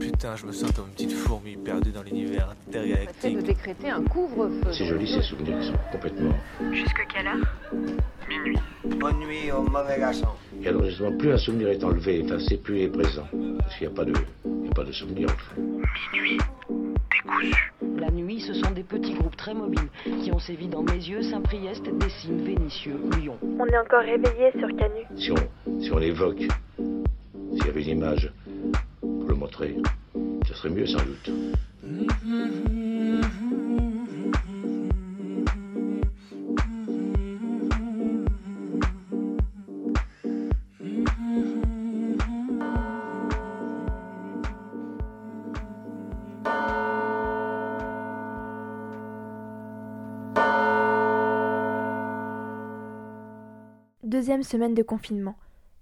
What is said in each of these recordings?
Putain, je me sens comme une petite fourmi perdue dans l'univers intergalactique. de décréter un couvre-feu. C'est joli ces souvenirs qui sont complètement. Jusque quelle heure? Minuit. Bonne nuit au mauvais garçon. Et alors justement, plus un souvenir est enlevé, effacé, plus il est présent. Parce qu'il n'y a pas de, il n'y a pas de souvenir en fait. Minuit. Décousu. La nuit, ce sont des petits groupes très mobiles qui ont sévi dans Mézieux, Saint-Priest, Dessines, Vénissieux, Lyon. On est encore réveillé sur Canu. Si on, si on l'évoque, s'il y avait une image le montrer, ce serait mieux sans doute. Deuxième semaine de confinement.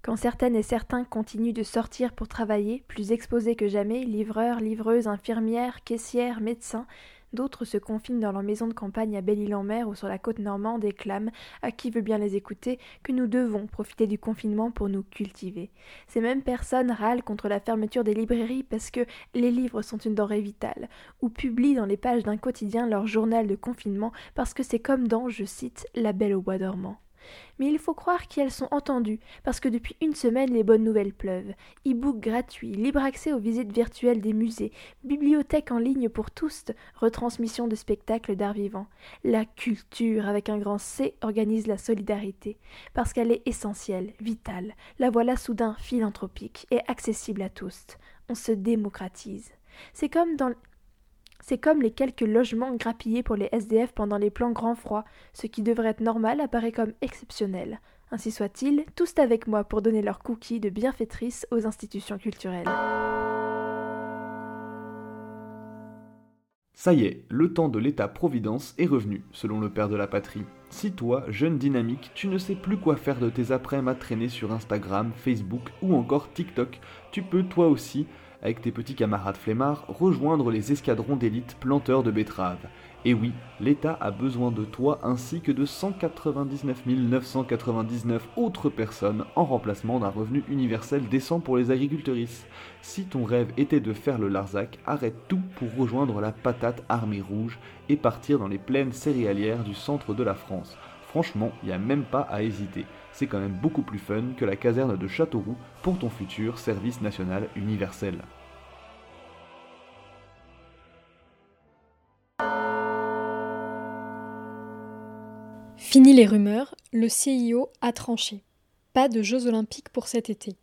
Quand certaines et certains continuent de sortir pour travailler, plus exposés que jamais, livreurs, livreuses, infirmières, caissières, médecins, d'autres se confinent dans leur maison de campagne à Belle-Île-en-Mer ou sur la côte normande et clament, à qui veut bien les écouter, que nous devons profiter du confinement pour nous cultiver. Ces mêmes personnes râlent contre la fermeture des librairies parce que les livres sont une denrée vitale, ou publient dans les pages d'un quotidien leur journal de confinement parce que c'est comme dans, je cite, La Belle au bois dormant. Mais il faut croire qu'elles sont entendues, parce que depuis une semaine les bonnes nouvelles pleuvent. E-book gratuit, libre accès aux visites virtuelles des musées, bibliothèque en ligne pour tous, retransmission de spectacles d'art vivant. La culture, avec un grand C, organise la solidarité, parce qu'elle est essentielle, vitale. La voilà soudain philanthropique et accessible à tous. On se démocratise. C'est comme dans c'est comme les quelques logements grappillés pour les SDF pendant les plans grand froid. Ce qui devrait être normal apparaît comme exceptionnel. Ainsi soit-il, tous avec moi pour donner leur cookie de bienfaitrice aux institutions culturelles. Ça y est, le temps de l'État-providence est revenu, selon le père de la patrie. Si toi, jeune dynamique, tu ne sais plus quoi faire de tes après-midi à traîner sur Instagram, Facebook ou encore TikTok, tu peux toi aussi avec tes petits camarades flemmards, rejoindre les escadrons d'élite planteurs de betteraves. Et oui, l'État a besoin de toi ainsi que de 199 999 autres personnes en remplacement d'un revenu universel décent pour les agricultrices. Si ton rêve était de faire le Larzac, arrête tout pour rejoindre la patate armée rouge et partir dans les plaines céréalières du centre de la France. Franchement, il n'y a même pas à hésiter. C'est quand même beaucoup plus fun que la caserne de Châteauroux pour ton futur service national universel. Fini les rumeurs, le CIO a tranché. Pas de Jeux olympiques pour cet été.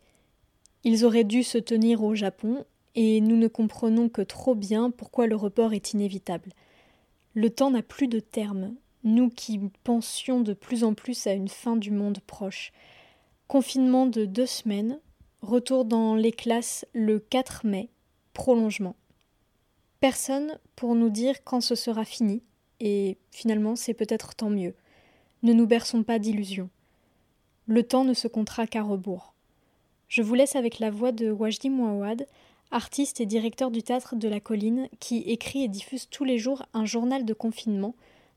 Ils auraient dû se tenir au Japon, et nous ne comprenons que trop bien pourquoi le report est inévitable. Le temps n'a plus de terme, nous qui pensions de plus en plus à une fin du monde proche. Confinement de deux semaines, retour dans les classes le 4 mai, prolongement. Personne pour nous dire quand ce sera fini, et finalement c'est peut-être tant mieux. Ne nous berçons pas d'illusions. Le temps ne se comptera qu'à rebours. Je vous laisse avec la voix de Wajdi Mouawad, artiste et directeur du théâtre de la colline, qui écrit et diffuse tous les jours un journal de confinement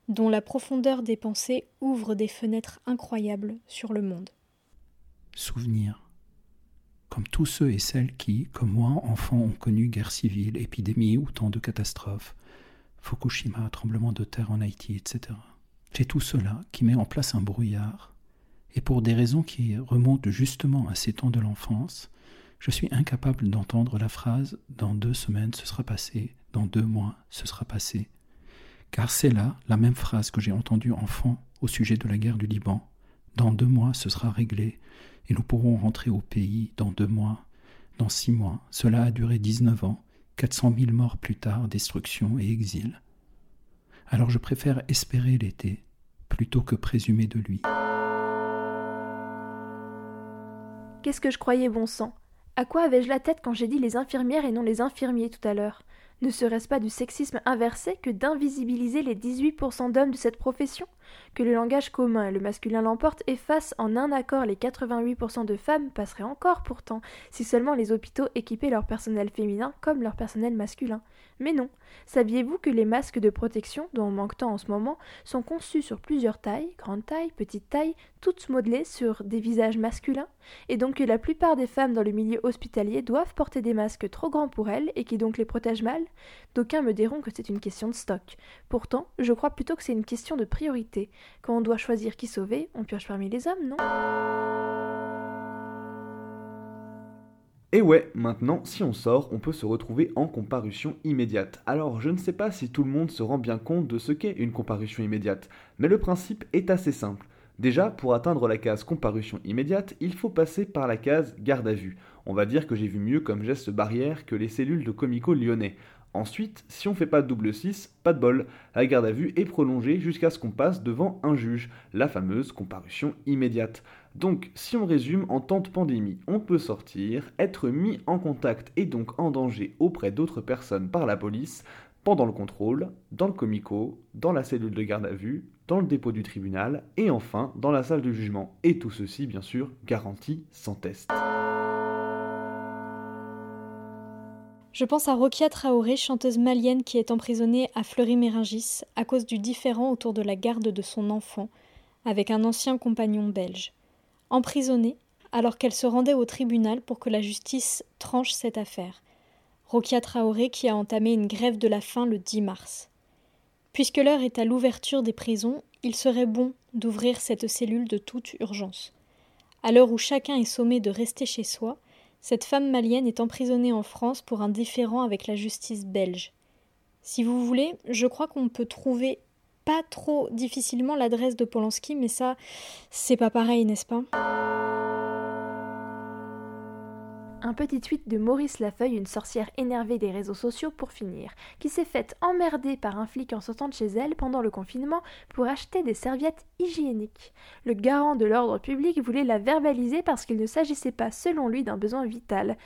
dont la profondeur des pensées ouvre des fenêtres incroyables sur le monde. Souvenir. Comme tous ceux et celles qui, comme moi, enfants, ont connu guerre civile, épidémie ou tant de catastrophes, Fukushima, tremblement de terre en Haïti, etc. J'ai tout cela qui met en place un brouillard, et pour des raisons qui remontent justement à ces temps de l'enfance, je suis incapable d'entendre la phrase Dans deux semaines ce sera passé, dans deux mois ce sera passé, car c'est là la même phrase que j'ai entendue enfant au sujet de la guerre du Liban. Dans deux mois, ce sera réglé, et nous pourrons rentrer au pays dans deux mois, dans six mois. Cela a duré dix-neuf ans, quatre cent mille morts plus tard, destruction et exil. Alors je préfère espérer l'été plutôt que présumer de lui. Qu'est-ce que je croyais bon sang? À quoi avais-je la tête quand j'ai dit les infirmières et non les infirmiers tout à l'heure? Ne serait-ce pas du sexisme inversé que d'invisibiliser les 18% d'hommes de cette profession? Que le langage commun et le masculin l'emportent et fassent en un accord les 88% de femmes passerait encore pourtant, si seulement les hôpitaux équipaient leur personnel féminin comme leur personnel masculin. Mais non. Saviez-vous que les masques de protection, dont on manque tant en ce moment, sont conçus sur plusieurs tailles, grande taille, petite taille, toutes modelées sur des visages masculins, et donc que la plupart des femmes dans le milieu hospitalier doivent porter des masques trop grands pour elles et qui donc les protègent mal? D'aucuns me diront que c'est une question de stock. Pourtant, je crois plutôt que c'est une question de priorité. Quand on doit choisir qui sauver, on pioche parmi les hommes, non? Et ouais, maintenant, si on sort, on peut se retrouver en comparution immédiate. Alors, je ne sais pas si tout le monde se rend bien compte de ce qu'est une comparution immédiate, mais le principe est assez simple. Déjà, pour atteindre la case comparution immédiate, il faut passer par la case garde à vue. On va dire que j'ai vu mieux comme geste barrière que les cellules de Comico lyonnais. Ensuite, si on fait pas double 6, pas de bol, la garde à vue est prolongée jusqu'à ce qu'on passe devant un juge, la fameuse comparution immédiate. Donc, si on résume, en temps de pandémie, on peut sortir, être mis en contact et donc en danger auprès d'autres personnes par la police, pendant le contrôle, dans le comico, dans la cellule de garde à vue, dans le dépôt du tribunal et enfin dans la salle de jugement. Et tout ceci, bien sûr, garanti sans test. Je pense à Rokia Traoré, chanteuse malienne qui est emprisonnée à Fleury-Méringis à cause du différend autour de la garde de son enfant avec un ancien compagnon belge emprisonnée alors qu'elle se rendait au tribunal pour que la justice tranche cette affaire. Rokia Traoré qui a entamé une grève de la faim le 10 mars. Puisque l'heure est à l'ouverture des prisons, il serait bon d'ouvrir cette cellule de toute urgence. À l'heure où chacun est sommé de rester chez soi, cette femme malienne est emprisonnée en France pour un différend avec la justice belge. Si vous voulez, je crois qu'on peut trouver pas trop difficilement l'adresse de Polanski, mais ça, c'est pas pareil, n'est-ce pas? Un petit tweet de Maurice Lafeuille, une sorcière énervée des réseaux sociaux pour finir, qui s'est faite emmerder par un flic en sortant de chez elle pendant le confinement pour acheter des serviettes hygiéniques. Le garant de l'ordre public voulait la verbaliser parce qu'il ne s'agissait pas, selon lui, d'un besoin vital.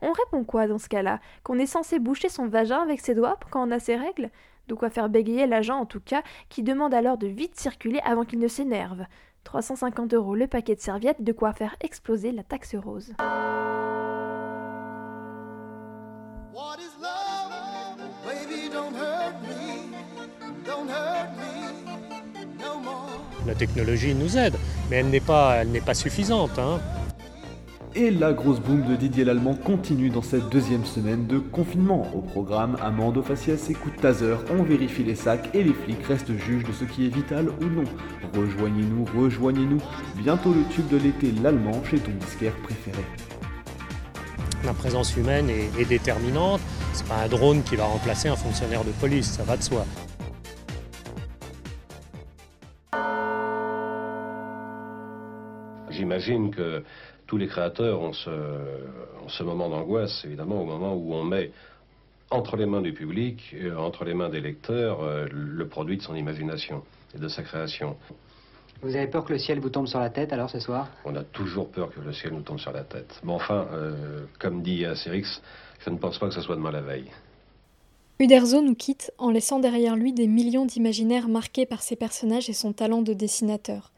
On répond quoi dans ce cas-là? Qu'on est censé boucher son vagin avec ses doigts quand on a ses règles? De quoi faire bégayer l'agent en tout cas, qui demande alors de vite circuler avant qu'il ne s'énerve. 350 euros le paquet de serviettes, de quoi faire exploser la taxe rose. La technologie nous aide, mais elle n'est pas, elle n'est pas suffisante. Hein. Et la grosse boom de Didier Lallemand continue dans cette deuxième semaine de confinement. Au programme, amende au faciès et coup de taser, on vérifie les sacs et les flics restent juges de ce qui est vital ou non. Rejoignez-nous, rejoignez-nous. Bientôt le tube de l'été, l'allemand, chez ton disquaire préféré. La présence humaine est, déterminante. C'est pas un drone qui va remplacer un fonctionnaire de police, ça va de soi. J'imagine que tous les créateurs ont ce, ce moment d'angoisse, évidemment, au moment où on met entre les mains du public, euh, entre les mains des lecteurs, euh, le produit de son imagination et de sa création. Vous avez peur que le ciel vous tombe sur la tête alors ce soir? On a toujours peur que le ciel nous tombe sur la tête. Mais enfin, euh, comme dit Astérix, je ne pense pas que ce soit demain la veille. Uderzo nous quitte en laissant derrière lui des millions d'imaginaires marqués par ses personnages et son talent de dessinateur.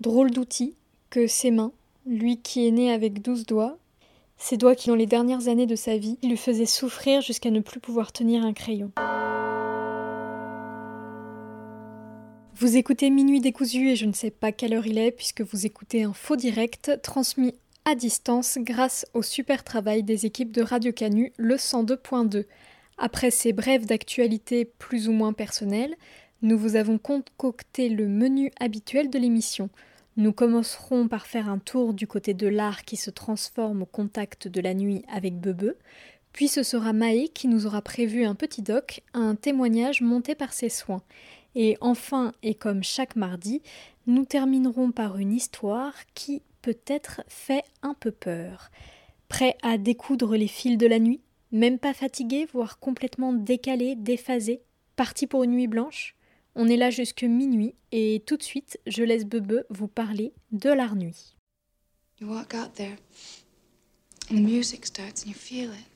Drôle d'outil que ses mains, lui qui est né avec douze doigts, ces doigts qui, dans les dernières années de sa vie, lui faisaient souffrir jusqu'à ne plus pouvoir tenir un crayon. Vous écoutez Minuit décousu et je ne sais pas quelle heure il est puisque vous écoutez un faux direct transmis à distance grâce au super travail des équipes de Radio Canu, le 102.2. Après ces brèves d'actualité plus ou moins personnelles, nous vous avons concocté le menu habituel de l'émission. Nous commencerons par faire un tour du côté de l'art qui se transforme au contact de la nuit avec Bebe, puis ce sera Maë qui nous aura prévu un petit doc, un témoignage monté par ses soins. Et enfin, et comme chaque mardi, nous terminerons par une histoire qui peut-être fait un peu peur. Prêt à découdre les fils de la nuit Même pas fatigué, voire complètement décalé, déphasé Parti pour une nuit blanche? On est là jusque minuit et tout de suite, je laisse Bebe vous parler de l'art nuit. You walk out there and the music starts and you feel it.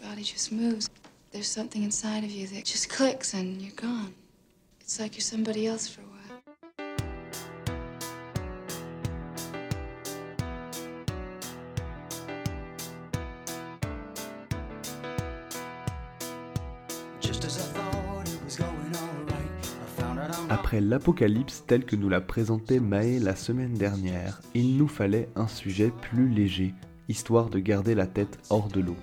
Your body just moves. There's something inside of you that just clicks and you're gone. Après l'apocalypse tel que nous l'a présenté Mae la semaine dernière, il nous fallait un sujet plus léger, histoire de garder la tête hors de l'eau.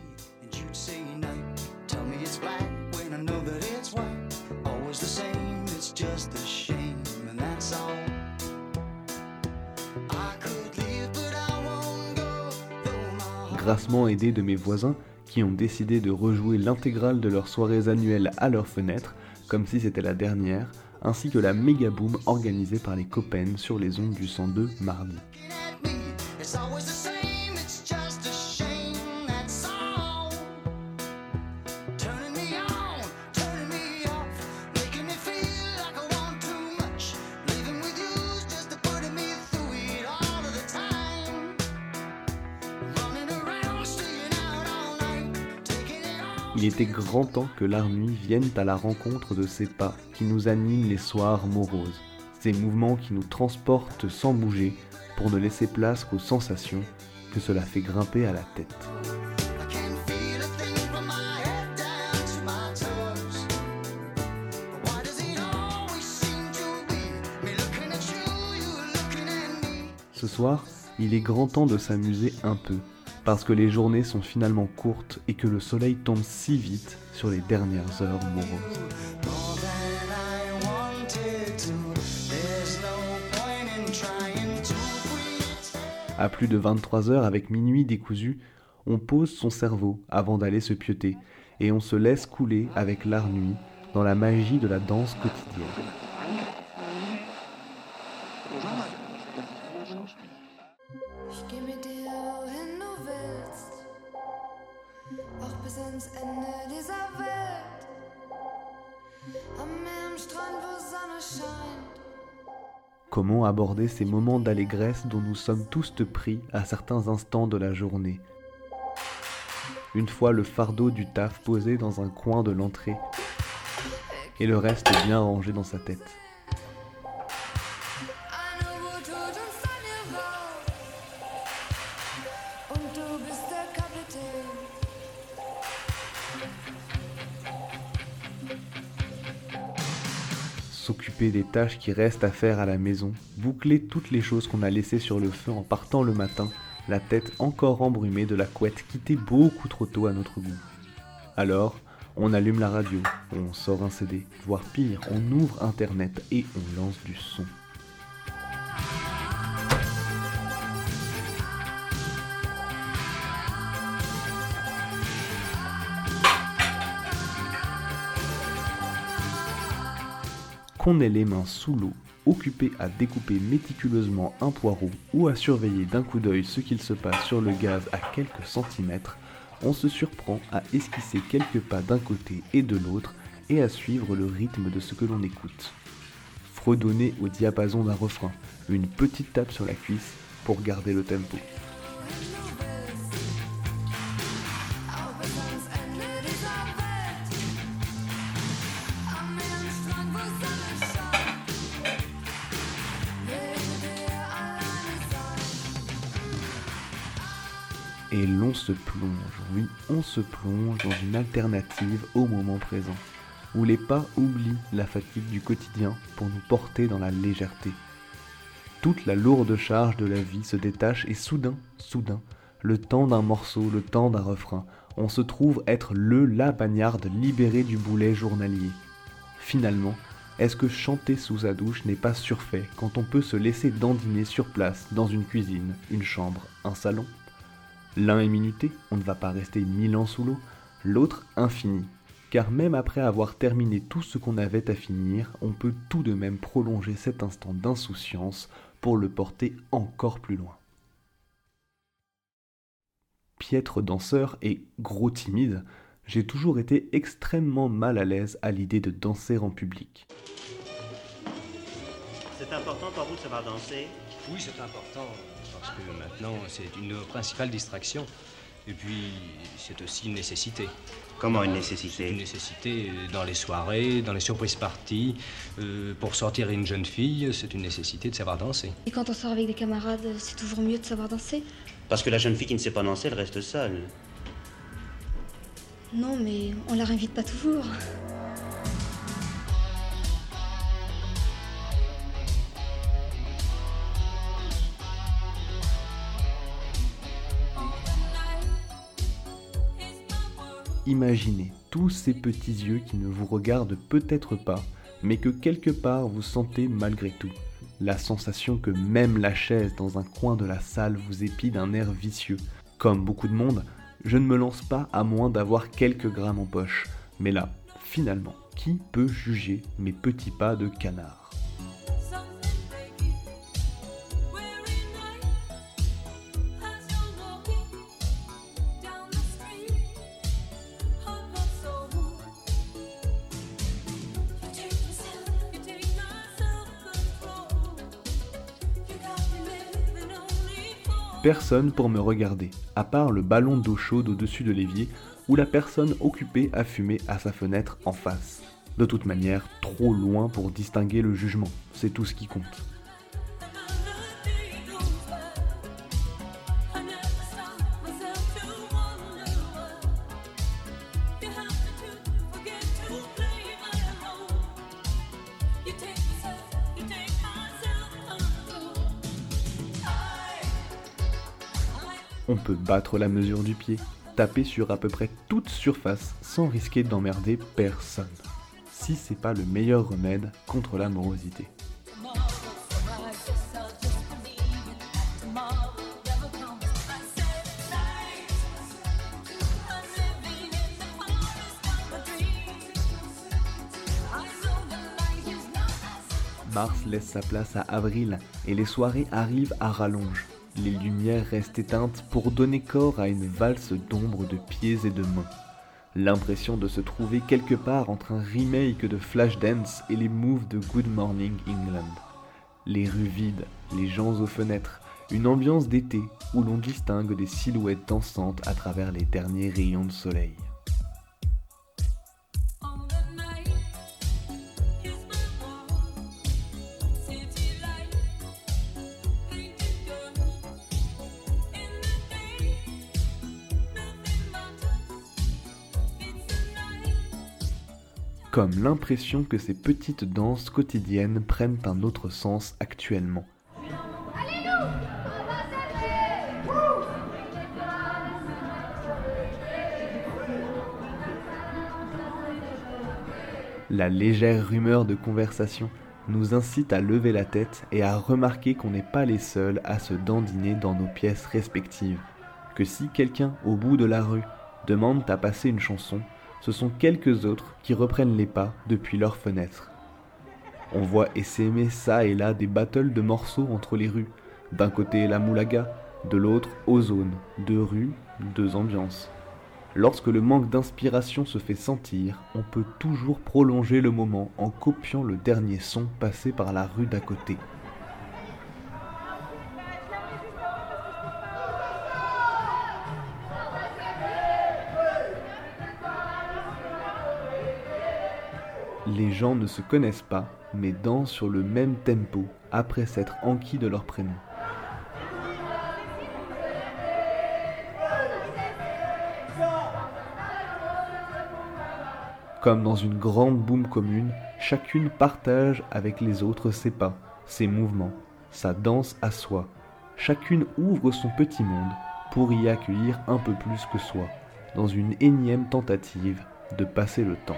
Aidé de mes voisins qui ont décidé de rejouer l'intégrale de leurs soirées annuelles à leur fenêtre, comme si c'était la dernière, ainsi que la méga boom organisée par les Copen sur les ondes du 102 mardi. Il était grand temps que nuit vienne à la rencontre de ces pas qui nous animent les soirs moroses, ces mouvements qui nous transportent sans bouger pour ne laisser place qu'aux sensations que cela fait grimper à la tête. Ce soir, il est grand temps de s'amuser un peu, parce que les journées sont finalement courtes et que le soleil tombe si vite sur les dernières heures moroses. À plus de 23 heures avec minuit décousu, on pose son cerveau avant d'aller se pieuter et on se laisse couler avec l'art nuit dans la magie de la danse quotidienne. Aborder ces moments d'allégresse dont nous sommes tous pris à certains instants de la journée Une fois le fardeau du taf posé dans un coin de l'entrée et le reste bien rangé dans sa tête. Des tâches qui restent à faire à la maison, boucler toutes les choses qu'on a laissées sur le feu en partant le matin, la tête encore embrumée de la couette quittée beaucoup trop tôt à notre goût. Alors, on allume la radio, on sort un CD, voire pire, on ouvre Internet et on lance du son. Qu'on ait les mains sous l'eau, occupé à découper méticuleusement un poireau ou à surveiller d'un coup d'œil ce qu'il se passe sur le gaz à quelques centimètres, on se surprend à esquisser quelques pas d'un côté et de l'autre et à suivre le rythme de ce que l'on écoute. Fredonner au diapason d'un refrain, une petite tape sur la cuisse pour garder le tempo. Et l'on se plonge, oui, on se plonge dans une alternative au moment présent, où les pas oublient la fatigue du quotidien pour nous porter dans la légèreté. Toute la lourde charge de la vie se détache et soudain, soudain, le temps d'un morceau, le temps d'un refrain, on se trouve être le la bagnarde libérée du boulet journalier. Finalement, est-ce que chanter sous sa douche n'est pas surfait quand on peut se laisser dandiner sur place dans une cuisine, une chambre, un salon? L'un est minuté, on ne va pas rester mille ans sous l'eau, l'autre infini, car même après avoir terminé tout ce qu'on avait à finir, on peut tout de même prolonger cet instant d'insouciance pour le porter encore plus loin. Piètre danseur et gros timide, j'ai toujours été extrêmement mal à l'aise à l'idée de danser en public. C'est important pour vous de savoir danser? Oui, c'est important, parce que maintenant, c'est une principale distraction. Et puis, c'est aussi une nécessité. Comment une nécessité Une nécessité dans les soirées, dans les surprises parties. Euh, pour sortir une jeune fille, c'est une nécessité de savoir danser. Et quand on sort avec des camarades, c'est toujours mieux de savoir danser? Parce que la jeune fille qui ne sait pas danser, elle reste seule. Non, mais on la réinvite pas toujours. Imaginez tous ces petits yeux qui ne vous regardent peut-être pas, mais que quelque part vous sentez malgré tout. La sensation que même la chaise dans un coin de la salle vous épie d'un air vicieux. Comme beaucoup de monde, je ne me lance pas à moins d'avoir quelques grammes en poche. Mais là, finalement, qui peut juger mes petits pas de canard? Personne pour me regarder, à part le ballon d'eau chaude au-dessus de l'évier ou la personne occupée à fumer à sa fenêtre en face. De toute manière, trop loin pour distinguer le jugement, c'est tout ce qui compte. On peut battre la mesure du pied, taper sur à peu près toute surface sans risquer d'emmerder personne. Si c'est pas le meilleur remède contre la morosité. Mars laisse sa place à avril et les soirées arrivent à rallonge. Les lumières restent éteintes pour donner corps à une valse d'ombre de pieds et de mains. L'impression de se trouver quelque part entre un remake de Flashdance et les moves de Good Morning England. Les rues vides, les gens aux fenêtres, une ambiance d'été où l'on distingue des silhouettes dansantes à travers les derniers rayons de soleil. Comme l'impression que ces petites danses quotidiennes prennent un autre sens actuellement. La légère rumeur de conversation nous incite à lever la tête et à remarquer qu'on n'est pas les seuls à se dandiner dans nos pièces respectives. Que si quelqu'un au bout de la rue demande à passer une chanson, ce sont quelques autres qui reprennent les pas depuis leurs fenêtres. On voit essaimer ça et là des battles de morceaux entre les rues. D'un côté la moulaga, de l'autre ozone, deux rues, deux ambiances. Lorsque le manque d'inspiration se fait sentir, on peut toujours prolonger le moment en copiant le dernier son passé par la rue d'à côté. Les gens ne se connaissent pas, mais dansent sur le même tempo après s'être enquis de leur prénom. Comme dans une grande boum commune, chacune partage avec les autres ses pas, ses mouvements, sa danse à soi. Chacune ouvre son petit monde pour y accueillir un peu plus que soi, dans une énième tentative de passer le temps.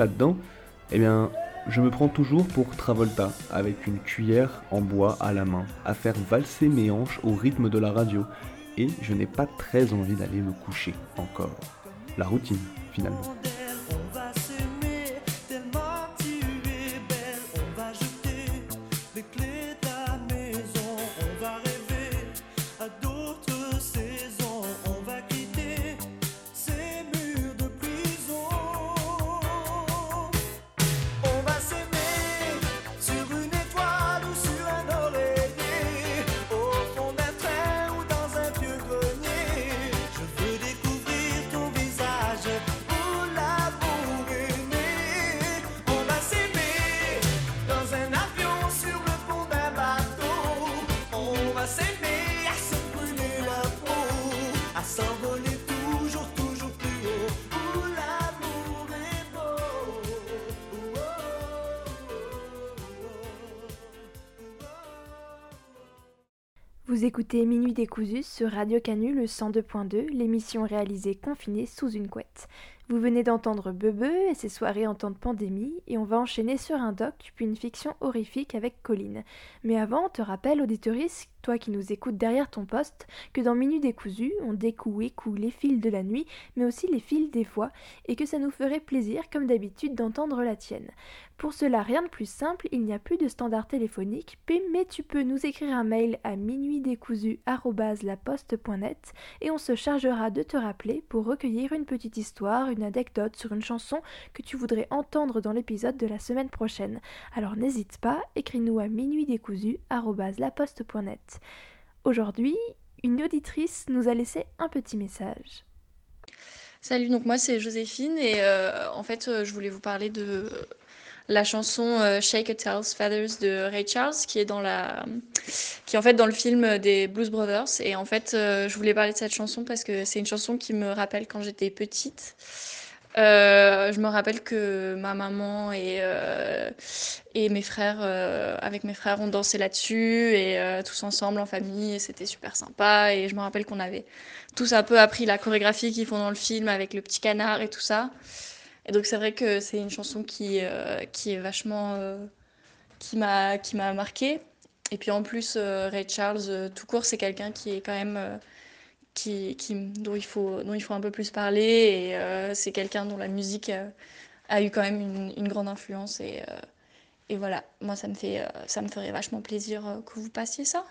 Là-dedans, eh bien, je me prends toujours pour Travolta, avec une cuillère en bois à la main, à faire valser mes hanches au rythme de la radio. Et je n'ai pas très envie d'aller me coucher encore. La routine, finalement. Vous écoutez Minuit décousu sur Radio Canu le 102.2, l'émission réalisée confinée sous une couette. Vous venez d'entendre Bebe et ses soirées en temps de pandémie, et on va enchaîner sur un doc, puis une fiction horrifique avec Colline. Mais avant, te rappelle, auditoris, toi qui nous écoutes derrière ton poste, que dans Minute décousu, on découe et coud les fils de la nuit, mais aussi les fils des fois, et que ça nous ferait plaisir, comme d'habitude, d'entendre la tienne. Pour cela, rien de plus simple, il n'y a plus de standard téléphonique, mais tu peux nous écrire un mail à minuitdécousu.laposte.net et on se chargera de te rappeler pour recueillir une petite histoire, une anecdote sur une chanson que tu voudrais entendre dans l'épisode de la semaine prochaine. Alors n'hésite pas, écris-nous à minuitdécousu.laposte.net. Aujourd'hui, une auditrice nous a laissé un petit message. Salut, donc moi c'est Joséphine et euh, en fait euh, je voulais vous parler de la chanson euh, Shake a Tail's Feathers de Ray Charles qui est dans la qui est en fait dans le film des Blues Brothers et en fait euh, je voulais parler de cette chanson parce que c'est une chanson qui me rappelle quand j'étais petite. Euh, je me rappelle que ma maman et, et mes frères, avec mes frères, on dansait là-dessus et tous ensemble en famille et c'était super sympa. Et je me rappelle qu'on avait tous un peu appris la chorégraphie qu'ils font dans le film avec le petit canard et tout ça. Et donc c'est vrai que c'est une chanson qui, euh, qui est vachement... euh, qui m'a marqué. Et puis en plus, euh, Ray Charles, euh, tout court, c'est quelqu'un qui est quand même... qui, qui, dont, il faut, dont il faut un peu plus parler. Et c'est quelqu'un dont la musique a eu quand même une, une grande influence. Et, et voilà, moi, ça me, fait, ça me ferait vachement plaisir que vous passiez ça.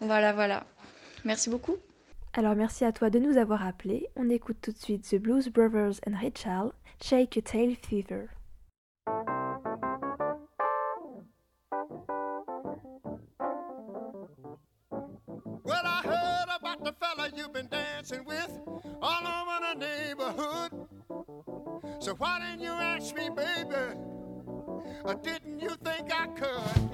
Voilà, voilà. Merci beaucoup. Alors merci à toi de nous avoir appelés. On écoute tout de suite The Blues Brothers and Ray Charles, Shake a Tail Fever. Well, I heard about the fella you've been dancing with all over the neighborhood. So why didn't you ask me, baby? Or didn't you think I could?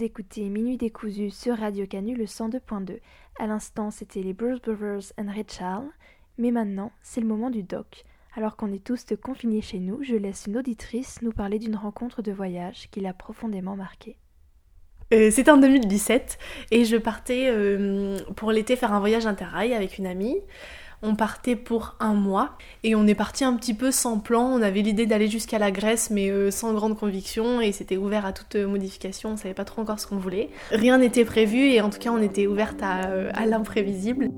Vous écoutez Minuit décousu sur Radio Canu le 102.2. À l'instant, c'était les Bruce Brothers and Ray Charles. Mais maintenant, c'est le moment du doc. Alors qu'on est tous confinés chez nous, je laisse une auditrice nous parler d'une rencontre de voyage qui l'a profondément marquée. Euh, C'était en 2017 et je partais euh, pour l'été faire un voyage interrail avec une amie. On partait pour un mois et on est parti un petit peu sans plan. On avait l'idée d'aller jusqu'à la Grèce mais euh, sans grande conviction et c'était ouvert à toute modification. On savait pas trop encore ce qu'on voulait. Rien n'était prévu et en tout cas on était ouverte à, euh, à l'imprévisible.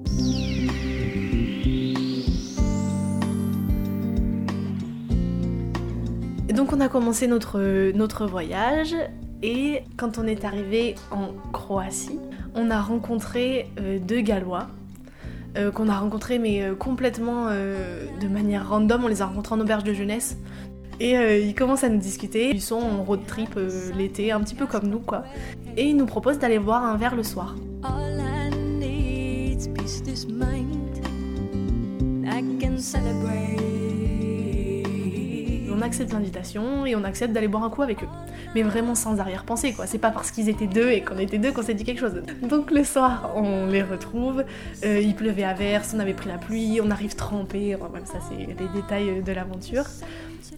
Donc on a commencé notre, voyage et quand on est arrivé en Croatie, on a rencontré euh, deux Gallois euh, qu'on a rencontrés mais euh, complètement euh, de manière random. On les a rencontrés en auberge de jeunesse. Et ils commencent à nous discuter. Ils sont en road trip l'été, un petit peu comme nous quoi. Et ils nous proposent d'aller boire un verre le soir. On accepte l'invitation et on accepte d'aller boire un coup avec eux. Mais vraiment sans arrière-pensée quoi. C'est pas parce qu'ils étaient deux et qu'on était deux qu'on s'est dit quelque chose. Donc le soir, on les retrouve. Euh, il pleuvait à verse, on avait pris la pluie, on arrive trempé. Enfin, ça c'est les détails de l'aventure.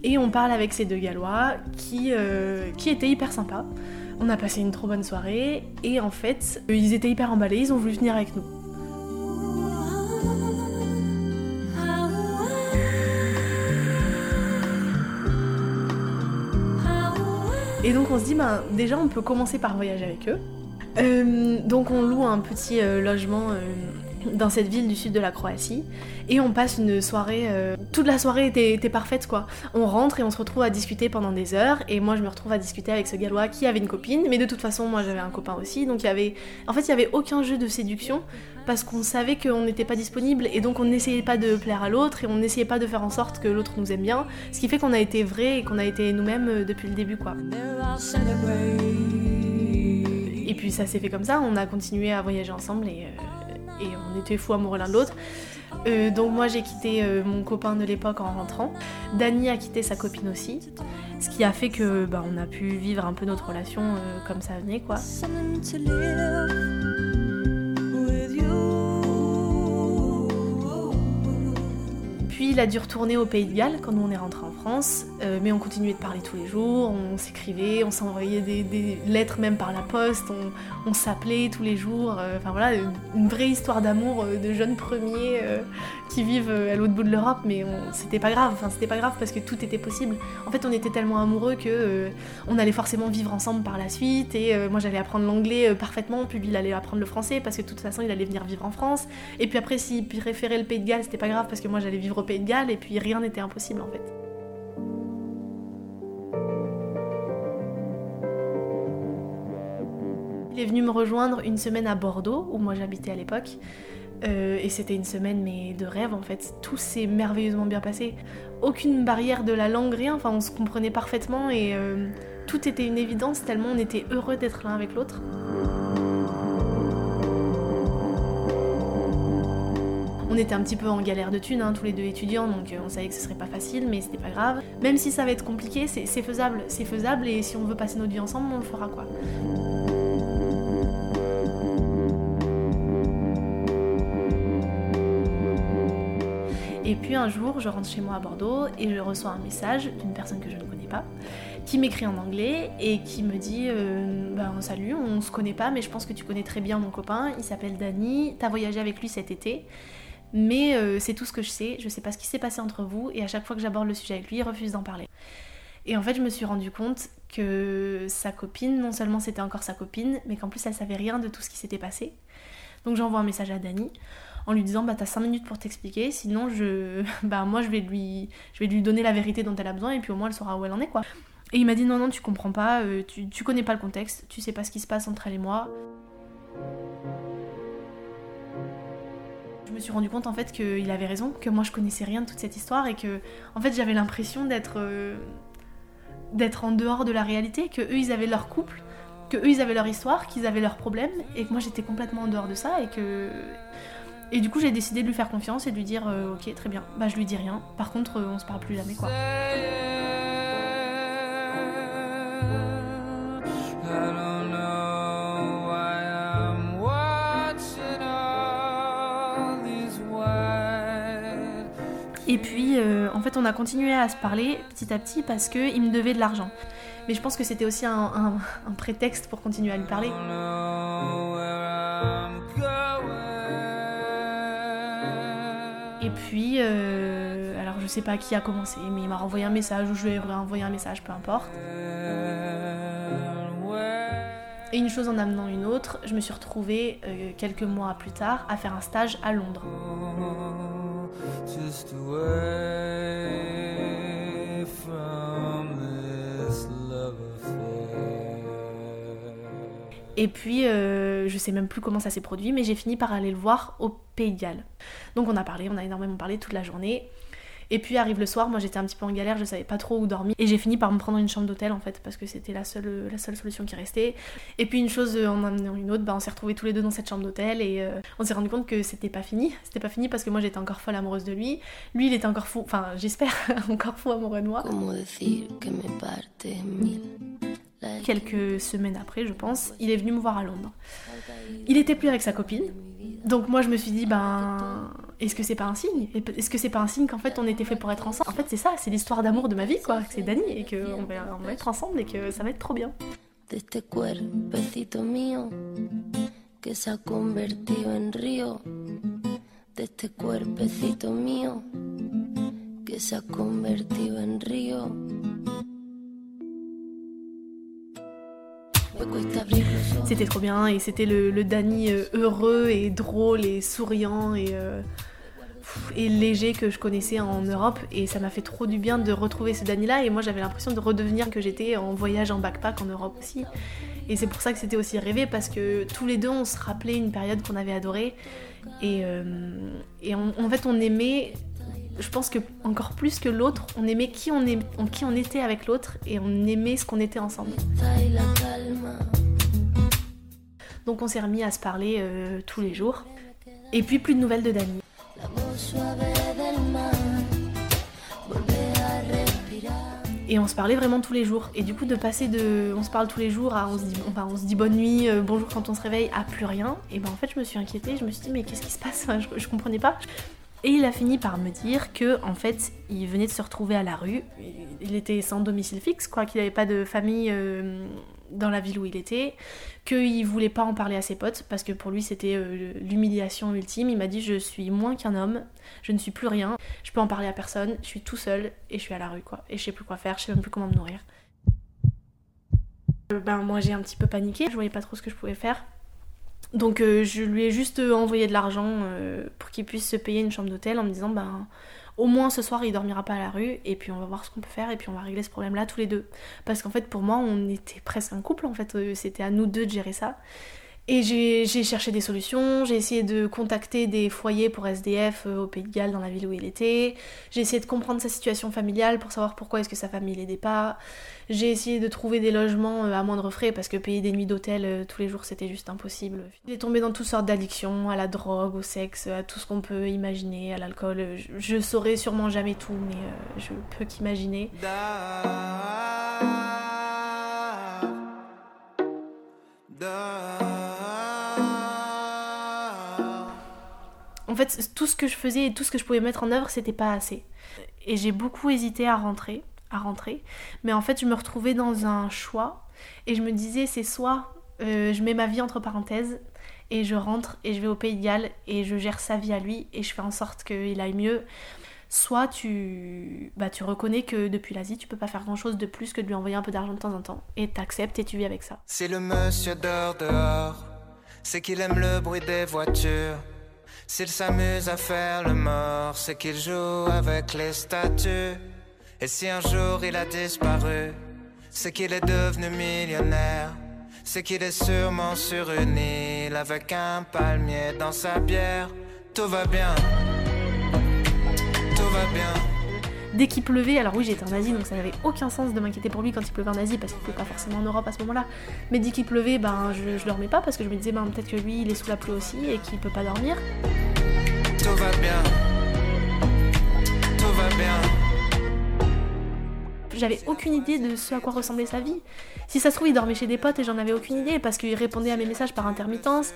Et on parle avec ces deux Gallois qui, euh, qui étaient hyper sympas. On a passé une trop bonne soirée et en fait, euh, ils étaient hyper emballés, ils ont voulu venir avec nous. Et donc on se dit, ben, déjà on peut commencer par voyager avec eux. Euh, donc on loue un petit euh, logement euh, dans cette ville du sud de la Croatie et on passe une soirée. euh, toute la soirée était, parfaite quoi. On rentre et on se retrouve à discuter pendant des heures et moi je me retrouve à discuter avec ce gallois qui avait une copine, mais de toute façon moi j'avais un copain aussi donc il y avait. En fait il y avait aucun jeu de séduction parce qu'on savait qu'on n'était pas disponible et donc on n'essayait pas de plaire à l'autre et on n'essayait pas de faire en sorte que l'autre nous aime bien, ce qui fait qu'on a été vrai et qu'on a été nous-mêmes euh, depuis le début quoi. Et puis ça s'est fait comme ça, on a continué à voyager ensemble et, euh, et on était fous amoureux l'un de l'autre. Euh, donc moi j'ai quitté euh, mon copain de l'époque en rentrant. Dany a quitté sa copine aussi. Ce qui a fait que bah, on a pu vivre un peu notre relation euh, comme ça venait quoi. Puis il a dû retourner au Pays de Galles quand on est rentré en France, euh, mais on continuait de parler tous les jours, on s'écrivait, on s'envoyait des, lettres même par la poste, on, s'appelait tous les jours, euh, enfin voilà, une vraie histoire d'amour euh, de jeunes premiers qui vivent à l'autre bout de l'Europe, mais c'était pas grave, enfin c'était pas grave parce que tout était possible. En fait on était tellement amoureux que on allait forcément vivre ensemble par la suite, et moi j'allais apprendre l'anglais parfaitement, puis lui il allait apprendre le français parce que de toute façon il allait venir vivre en France, et puis après s'il préférait le Pays de Galles c'était pas grave parce que moi j'allais vivre Et puis rien n'était impossible en fait. Il est venu me rejoindre une semaine à Bordeaux, où moi j'habitais à l'époque. Euh, et c'était une semaine mais de rêve en fait. Tout s'est merveilleusement bien passé. Aucune barrière de la langue, rien. Enfin, on se comprenait parfaitement et euh, tout était une évidence tellement on était heureux d'être l'un avec l'autre. On était un petit peu en galère de thunes, hein, tous les deux étudiants, donc euh, on savait que ce serait pas facile, mais c'était pas grave. Même si ça va être compliqué, c'est faisable, c'est faisable, et si on veut passer notre vie ensemble, on le fera quoi. Et puis un jour, je rentre chez moi à Bordeaux et je reçois un message d'une personne que je ne connais pas, qui m'écrit en anglais et qui me dit euh, ben, Salut, on se connaît pas, mais je pense que tu connais très bien mon copain, il s'appelle Danny, t'as voyagé avec lui cet été, mais euh, c'est tout ce que je sais, je sais pas ce qui s'est passé entre vous, et à chaque fois que j'aborde le sujet avec lui, il refuse d'en parler. Et en fait, je me suis rendu compte que sa copine, non seulement c'était encore sa copine, mais qu'en plus elle savait rien de tout ce qui s'était passé. Donc j'envoie un message à Dani en lui disant bah t'as 5 minutes pour t'expliquer, sinon je bah moi je vais lui je vais lui donner la vérité dont elle a besoin et puis au moins elle saura où elle en est quoi. Et il m'a dit non non tu comprends pas, euh, tu, tu connais pas le contexte, tu sais pas ce qui se passe entre elle et moi. Me suis rendu compte en fait qu'il avait raison, que moi je connaissais rien de toute cette histoire et que en fait j'avais l'impression d'être euh, d'être en dehors de la réalité, que eux ils avaient leur couple, que eux ils avaient leur histoire, qu'ils avaient leurs problèmes et que moi j'étais complètement en dehors de ça et que et du coup j'ai décidé de lui faire confiance et de lui dire euh, ok très bien, bah je lui dis rien. Par contre euh, on se parle plus jamais quoi. Et puis, euh, en fait, on a continué à se parler petit à petit parce qu'il me devait de l'argent. Mais je pense que c'était aussi un, un- un prétexte pour continuer à lui parler. Et puis, euh, alors je sais pas qui a commencé, mais il m'a renvoyé un message ou je lui ai renvoyé un message, peu importe. Et une chose en amenant une autre, je me suis retrouvée euh, quelques mois plus tard à faire un stage à Londres. Just away from this love affair. Et puis, euh, je sais même plus comment ça s'est produit, mais j'ai fini par aller le voir au Pays de Galles. Donc on a parlé, on a énormément parlé toute la journée. Et puis arrive le soir, moi j'étais un petit peu en galère, je savais pas trop où dormir. Et j'ai fini par me prendre une chambre d'hôtel en fait, parce que c'était la seule, la seule solution qui restait. Et puis une chose euh, en amenant une autre, bah, on s'est retrouvés tous les deux dans cette chambre d'hôtel et euh, on s'est rendu compte que c'était pas fini. C'était pas fini parce que moi j'étais encore folle amoureuse de lui. Lui il était encore fou, enfin j'espère, encore fou amoureux de moi. Quelques semaines après, je pense, il est venu me voir à Londres. Il était plus avec sa copine. Donc moi je me suis dit ben est-ce que c'est pas un signe Est-ce que c'est pas un signe qu'en fait on était fait pour être ensemble En fait c'est ça, c'est l'histoire d'amour de ma vie quoi, c'est Dani et que on va, on va être ensemble et que ça va être trop bien. que se ha convertido en. C'était trop bien et c'était le, le Dani euh, heureux et drôle et souriant et, euh, et léger que je connaissais en Europe. Et ça m'a fait trop du bien de retrouver ce Dani là et moi j'avais l'impression de redevenir que j'étais en voyage en backpack en Europe aussi. Et c'est pour ça que c'était aussi rêvé parce que tous les deux on se rappelait une période qu'on avait adorée. Et, euh, en fait on aimait je pense que encore plus que l'autre, on aimait qui on, était avec l'autre et on aimait ce qu'on était ensemble. Donc on s'est remis à se parler euh, tous les jours. Et puis plus de nouvelles de Dani. Et on se parlait vraiment tous les jours. Et du coup de passer de on se parle tous les jours à on se dit, bonne nuit, euh, bonjour quand on se réveille, à plus rien. Et ben en fait je me suis inquiétée, je me suis dit mais qu'est-ce qui se passe? Je, je comprenais pas. Et il a fini par me dire que en fait il venait de se retrouver à la rue. Il était sans domicile fixe, quoi, qu'il n'avait pas de famille euh, dans la ville où il était, qu'il voulait pas en parler à ses potes parce que pour lui c'était euh, l'humiliation ultime. Il m'a dit je suis moins qu'un homme, je ne suis plus rien, je peux en parler à personne, je suis tout seul et je suis à la rue quoi. Et je sais plus quoi faire, je sais même plus comment me nourrir. Euh, Ben moi j'ai un petit peu paniqué, je voyais pas trop ce que je pouvais faire. Donc euh, je lui ai juste euh, envoyé de l'argent euh, pour qu'il puisse se payer une chambre d'hôtel en me disant ben au moins ce soir il dormira pas à la rue et puis on va voir ce qu'on peut faire et puis on va régler ce problème là tous les deux. Parce qu'en fait pour moi on était presque un couple en fait, c'était à nous deux de gérer ça. Et j'ai cherché des solutions, j'ai essayé de contacter des foyers pour SDF euh, au Pays de Galles dans la ville où il était, j'ai essayé de comprendre sa situation familiale pour savoir pourquoi est-ce que sa famille l'aidait pas, j'ai essayé de trouver des logements euh, à moindre frais parce que payer des nuits d'hôtel euh, tous les jours c'était juste impossible. Il est tombé dans toutes sortes d'addictions, à la drogue, au sexe, à tout ce qu'on peut imaginer, à l'alcool. Je, saurais sûrement jamais tout, mais je peux qu'imaginer. En fait, tout ce que je faisais et tout ce que je pouvais mettre en œuvre, c'était pas assez. Et j'ai beaucoup hésité à rentrer, à rentrer. Mais en fait, je me retrouvais dans un choix et je me disais, c'est soit euh, je mets ma vie entre parenthèses et je rentre et je vais au Pays de Galles et je gère sa vie à lui et je fais en sorte qu'il aille mieux. Soit tu, bah, tu reconnais que depuis l'Asie, tu peux pas faire grand chose de plus que de lui envoyer un peu d'argent de temps en temps. Et t'acceptes et tu vis avec ça. Si le monsieur dort dehors, c'est qu'il aime le bruit des voitures. S'il s'amuse à faire le mort, c'est qu'il joue avec les statues. Et si un jour il a disparu, c'est qu'il est devenu millionnaire. C'est qu'il est sûrement sur une île avec un palmier dans sa bière. Tout va bien, tout va bien. Dès qu'il pleuvait, alors oui j'étais en Asie donc ça n'avait aucun sens de m'inquiéter pour lui quand il pleuvait en Asie parce qu'il pleuvait pas forcément en Europe à ce moment-là. Mais dès qu'il pleuvait, ben je, je dormais pas parce que je me disais ben peut-être que lui il est sous la pluie aussi et qu'il peut pas dormir. Tout va bien, tout va bien. J'avais aucune idée de ce à quoi ressemblait sa vie. Si ça se trouve il dormait chez des potes et j'en avais aucune idée parce qu'il répondait à mes messages par intermittence.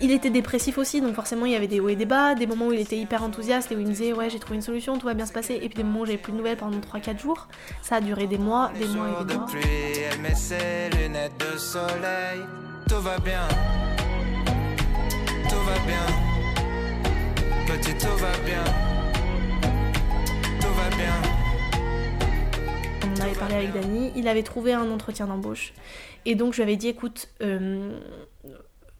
Il était dépressif aussi, donc forcément il y avait des hauts et des bas, des moments où il était hyper enthousiaste et où il me disait ouais j'ai trouvé une solution, tout va bien se passer, et puis des moments où j'avais plus de nouvelles pendant 3-4 jours. Ça a duré des mois, des mois et des mois. On avait parlé avec Dany, il avait trouvé un entretien d'embauche. Et donc je lui avais dit écoute, euh,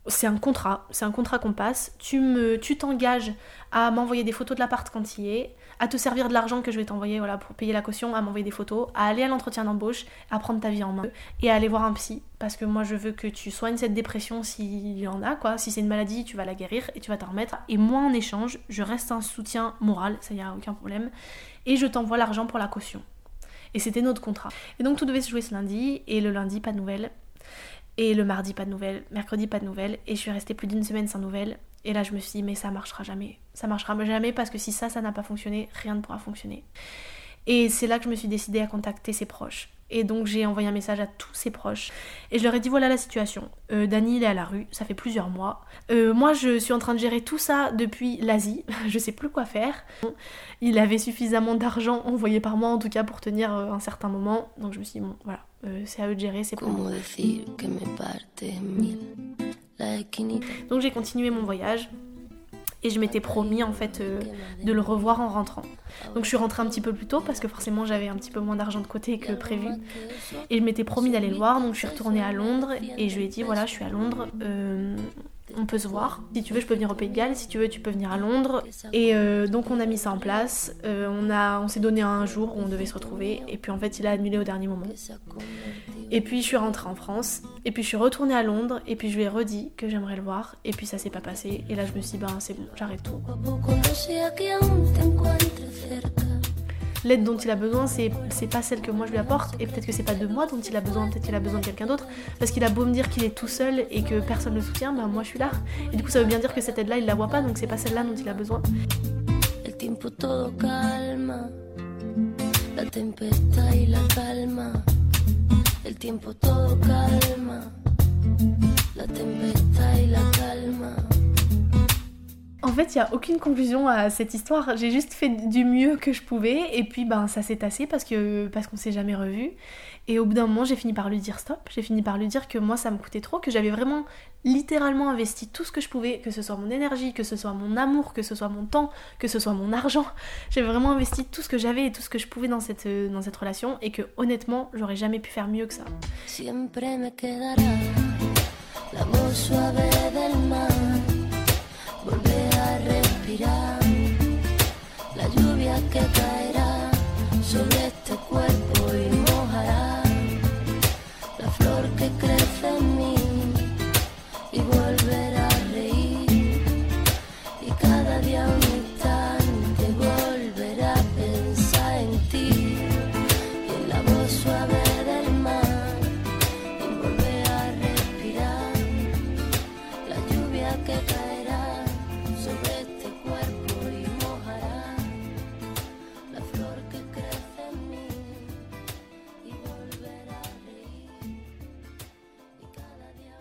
c'est un contrat, c'est un contrat qu'on passe. Tu me, tu t'engages à m'envoyer des photos de l'appart quand il est, à te servir de l'argent que je vais t'envoyer voilà, pour payer la caution, à m'envoyer des photos, à aller à l'entretien d'embauche, à prendre ta vie en main et à aller voir un psy. Parce que moi je veux que tu soignes cette dépression s'il y en a, quoi. Si c'est une maladie, tu vas la guérir et tu vas t'en remettre. Et moi en échange, je reste un soutien moral, ça y a aucun problème. Et je t'envoie l'argent pour la caution. Et c'était notre contrat. Et donc tout devait se jouer ce lundi, et le lundi, pas de nouvelles. Et le mardi, pas de nouvelles. Mercredi, pas de nouvelles. Et je suis restée plus d'une semaine sans nouvelles. Et là, je me suis dit, mais ça marchera jamais. Ça marchera jamais parce que si ça, ça n'a pas fonctionné, rien ne pourra fonctionner. Et c'est là que je me suis décidée à contacter ses proches. Et donc j'ai envoyé un message à tous ses proches. Et je leur ai dit voilà la situation. Euh, Dany il est à la rue, ça fait plusieurs mois. Euh, moi je suis en train de gérer tout ça depuis l'Asie. je sais plus quoi faire. Il avait suffisamment d'argent envoyé par mois en tout cas pour tenir euh, un certain moment. Donc je me suis dit bon voilà, euh, c'est à eux de gérer, c'est pour moi. Donc j'ai continué mon voyage. Et je m'étais promis en fait euh, de le revoir en rentrant. Donc je suis rentrée un petit peu plus tôt parce que forcément j'avais un petit peu moins d'argent de côté que prévu. Et je m'étais promis d'aller le voir, donc je suis retournée à Londres et je lui ai dit voilà je suis à Londres, euh, on peut se voir. Si tu veux je peux venir au Pays de Galles, si tu veux tu peux venir à Londres. Et euh, donc on a mis ça en place, on, a, on s'est donné un jour où on devait se retrouver et puis en fait il a annulé au dernier moment. Et puis je suis rentrée en France, et puis je suis retournée à Londres, et puis je lui ai redit que j'aimerais le voir, et puis ça s'est pas passé, et là je me suis dit, ben c'est bon, j'arrête tout. L'aide dont il a besoin, c'est, pas celle que moi je lui apporte, et peut-être que c'est pas de moi dont il a besoin, peut-être qu'il a besoin de quelqu'un d'autre, parce qu'il a beau me dire qu'il est tout seul et que personne ne le soutient, ben moi je suis là. Et du coup ça veut bien dire que cette aide-là il la voit pas, donc c'est pas celle-là dont il a besoin. El En fait, il n'y a aucune conclusion à cette histoire. J'ai juste fait du mieux que je pouvais et puis ben ça s'est tassé parce que parce qu'on s'est jamais revu. Et au bout d'un moment, j'ai fini par lui dire stop. J'ai fini par lui dire que moi ça me coûtait trop, que j'avais vraiment littéralement investi tout ce que je pouvais, que ce soit mon énergie, que ce soit mon amour, que ce soit mon temps, que ce soit mon argent. J'avais vraiment investi tout ce que j'avais et tout ce que je pouvais dans cette dans cette relation et que honnêtement, j'aurais jamais pu faire mieux que ça. La lluvia que sobre que caerá sobre este cuerpo y mojará la flor que crece en mí y volver a reír y cada día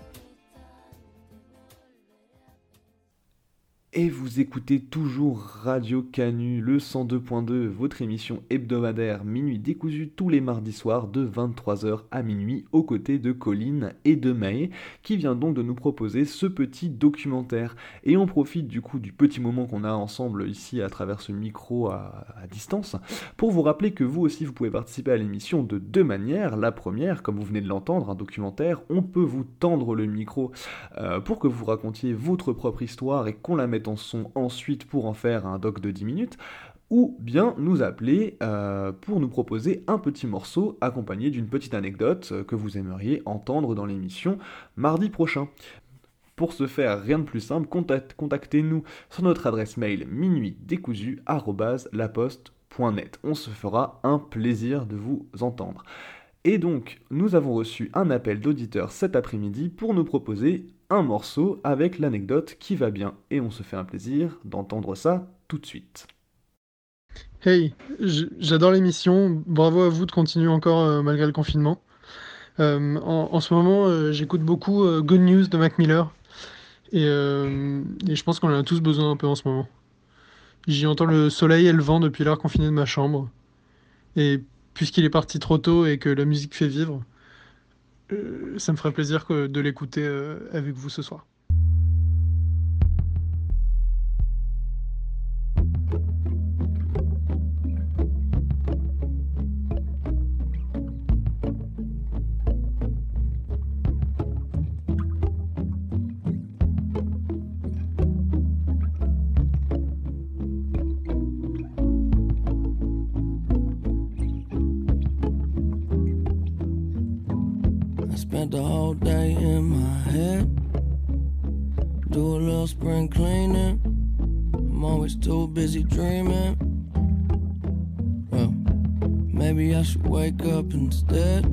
vous écoutez toujours Radio Canu, le 102.2, votre émission hebdomadaire Minuit décousu tous les mardis soirs de 23h à minuit aux côtés de Colline et de May qui vient donc de nous proposer ce petit documentaire. Et on profite du coup du petit moment qu'on a ensemble ici à travers ce micro à, distance pour vous rappeler que vous aussi vous pouvez participer à l'émission de deux manières. La première, comme vous venez de l'entendre, un documentaire, on peut vous tendre le micro euh, pour que vous racontiez votre propre histoire et qu'on la mette en son ensuite pour en faire un doc de 10 minutes, ou bien nous appeler euh, pour nous proposer un petit morceau accompagné d'une petite anecdote euh, que vous aimeriez entendre dans l'émission mardi prochain. Pour ce faire, rien de plus simple, contact- contactez-nous sur notre adresse mail minuitdécousu@laposte.net. On se fera un plaisir de vous entendre. Et donc, nous avons reçu un appel d'auditeur cet après-midi pour nous proposer un morceau avec l'anecdote qui va bien et on se fait un plaisir d'entendre ça tout de suite. Hey, j'adore l'émission, bravo à vous de continuer encore euh, malgré le confinement. Euh, en, ce moment, euh, j'écoute beaucoup Good News de Mac Miller et je pense qu'on en a tous besoin un peu en ce moment. J'y entends le soleil et le vent depuis l'heure confinée de ma chambre. Et puisqu'il est parti trop tôt et que la musique fait vivre, euh, ça me ferait plaisir que de l'écouter euh, avec vous ce soir. all day in my head. Do a little spring cleaning. I'm always too busy dreaming. Well, maybe I should wake up instead.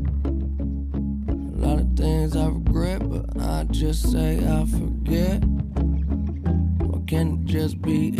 A lot of things I regret, but I just say I forget. Why can't it just be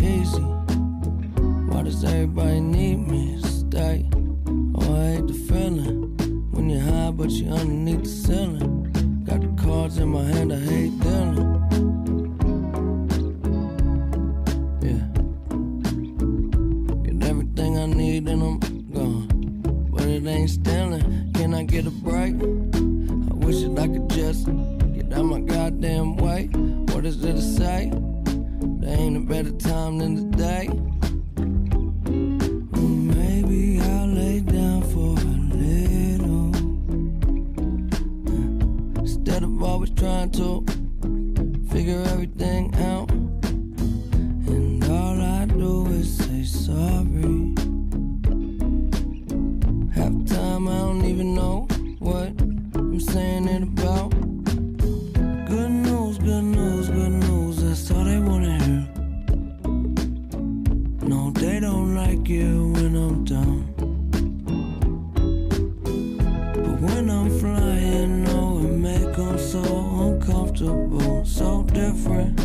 when I'm flying, oh, it may go so uncomfortable, so different.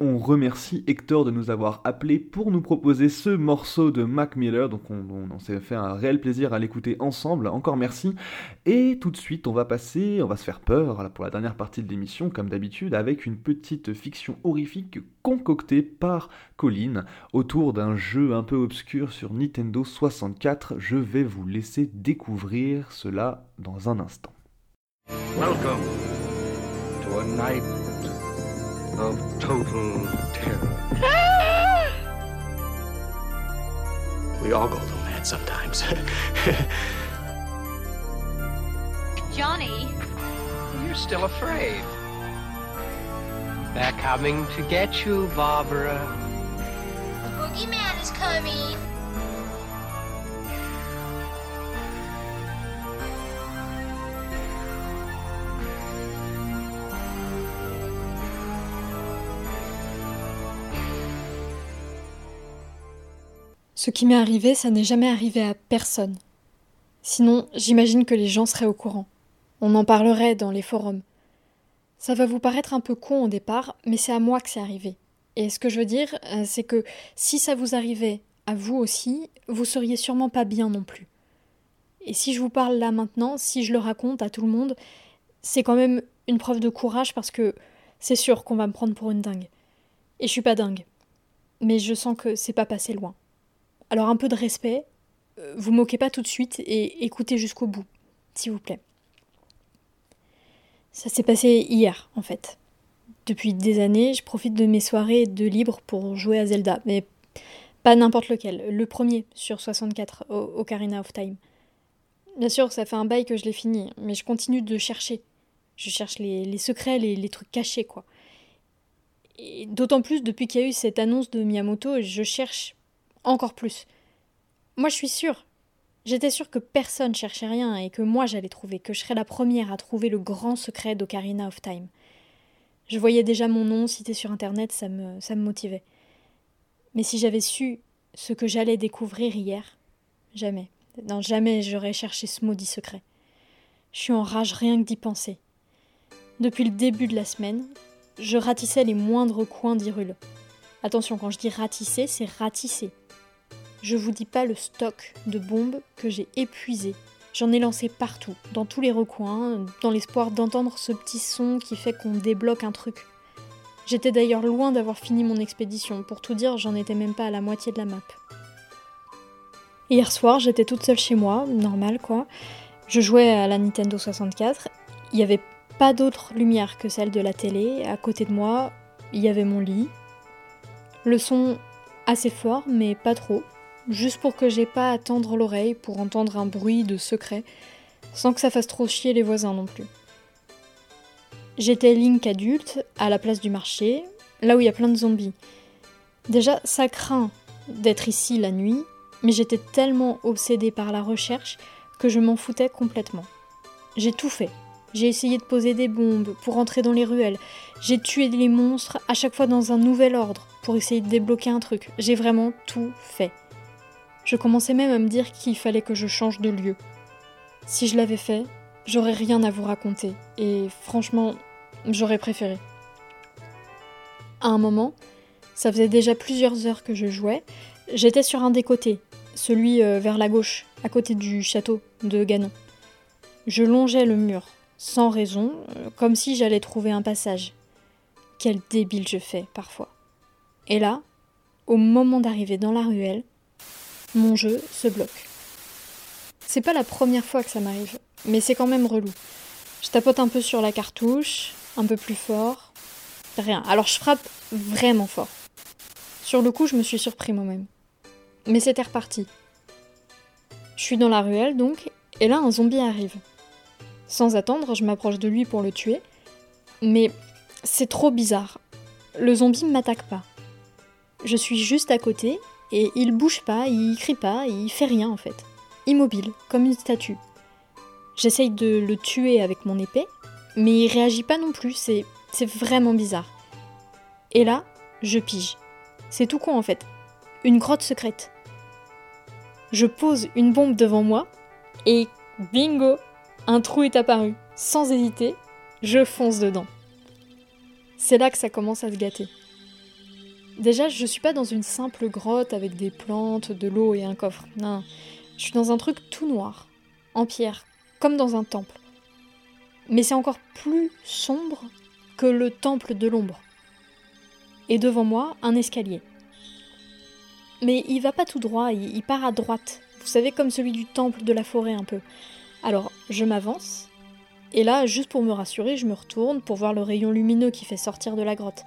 On remercie Hector de nous avoir appelé pour nous proposer ce morceau de Mac Miller. Donc on, on s'est fait un réel plaisir à l'écouter ensemble. Encore merci. Et tout de suite, on va passer, on va se faire peur pour la dernière partie de l'émission, comme d'habitude, avec une petite fiction horrifique concoctée par Colline autour d'un jeu un peu obscur sur Nintendo 64. Je vais vous laisser découvrir cela dans un instant. Welcome to a night of total terror. we all go a little mad sometimes. Johnny, You're still afraid. They're coming to get you, Barbara. the boogeyman is coming. Ce qui m'est arrivé, ça n'est jamais arrivé à personne. Sinon, j'imagine que les gens seraient au courant. On en parlerait dans les forums. Ça va vous paraître un peu con au départ, mais c'est à moi que c'est arrivé. Et ce que je veux dire, euh, c'est que si ça vous arrivait à vous aussi, vous seriez sûrement pas bien non plus. Et si je vous parle là maintenant, si je le raconte à tout le monde, c'est quand même une preuve de courage parce que c'est sûr qu'on va me prendre pour une dingue. Et je suis pas dingue. Mais je sens que c'est pas passé loin. Alors un peu de respect, euh, vous moquez pas tout de suite et écoutez jusqu'au bout, s'il vous plaît. Ça s'est passé hier, en fait. Depuis des années, je profite de mes soirées de libre pour jouer à Zelda, mais pas n'importe lequel, le premier sur 64, au Ocarina of Time. Bien sûr, ça fait un bail que je l'ai fini, mais je continue de chercher. Je cherche les, secrets, les trucs cachés, quoi. Et d'autant plus depuis qu'il y a eu cette annonce de Miyamoto, je cherche encore plus. Moi, je suis sûre. J'étais sûre que personne cherchait rien et que moi j'allais trouver, que je serais la première à trouver le grand secret d'Ocarina of Time. Je voyais déjà mon nom cité sur internet, ça me, ça me motivait. Mais si j'avais su ce que j'allais découvrir hier, jamais, non, jamais j'aurais cherché ce maudit secret. Je suis en rage rien que d'y penser. Depuis le début de la semaine, je ratissais les moindres coins d'Hyrule. Attention, quand je dis ratisser, c'est ratisser. Je vous dis pas le stock de bombes que j'ai épuisé. J'en ai lancé partout, dans tous les recoins, dans l'espoir d'entendre ce petit son qui fait qu'on débloque un truc. J'étais d'ailleurs loin d'avoir fini mon expédition, pour tout dire, j'en étais même pas à la moitié de la map. Hier soir, j'étais toute seule chez moi, normal quoi. Je jouais à la Nintendo 64. Il n'y avait pas d'autre lumière que celle de la télé. À côté de moi, il y avait mon lit. Le son assez fort, mais pas trop. Juste pour que j'ai pas à tendre l'oreille pour entendre un bruit de secret, sans que ça fasse trop chier les voisins non plus. J'étais Link adulte, à la place du marché, là où il y a plein de zombies. Déjà, ça craint d'être ici la nuit, mais j'étais tellement obsédée par la recherche que je m'en foutais complètement. J'ai tout fait. J'ai essayé de poser des bombes pour entrer dans les ruelles. J'ai tué les monstres à chaque fois dans un nouvel ordre pour essayer de débloquer un truc. J'ai vraiment tout fait. Je commençais même à me dire qu'il fallait que je change de lieu. Si je l'avais fait, j'aurais rien à vous raconter. Et franchement, j'aurais préféré. À un moment, ça faisait déjà plusieurs heures que je jouais, j'étais sur un des côtés, celui euh, vers la gauche, à côté du château de Ganon. Je longeais le mur, sans raison, euh, comme si j'allais trouver un passage. Quel débile je fais parfois. Et là, au moment d'arriver dans la ruelle, mon jeu se bloque. C'est pas la première fois que ça m'arrive, mais c'est quand même relou. Je tapote un peu sur la cartouche, un peu plus fort. Rien. Alors je frappe vraiment fort. Sur le coup, je me suis surpris moi-même. Mais c'était reparti. Je suis dans la ruelle donc, et là un zombie arrive. Sans attendre, je m'approche de lui pour le tuer. Mais c'est trop bizarre. Le zombie ne m'attaque pas. Je suis juste à côté et il bouge pas, il crie pas, il fait rien en fait. Immobile, comme une statue. J'essaye de le tuer avec mon épée, mais il réagit pas non plus, c'est, vraiment bizarre. Et là, je pige. C'est tout con en fait. Une grotte secrète. Je pose une bombe devant moi et bingo, un trou est apparu. Sans hésiter, je fonce dedans. C'est là que ça commence à se gâter. Déjà, je suis pas dans une simple grotte avec des plantes, de l'eau et un coffre. Non, je suis dans un truc tout noir, en pierre, comme dans un temple. Mais c'est encore plus sombre que le temple de l'ombre. Et devant moi, un escalier. Mais il va pas tout droit, il, il part à droite. Vous savez, comme celui du temple de la forêt un peu. Alors, je m'avance, et là, juste pour me rassurer, je me retourne pour voir le rayon lumineux qui fait sortir de la grotte.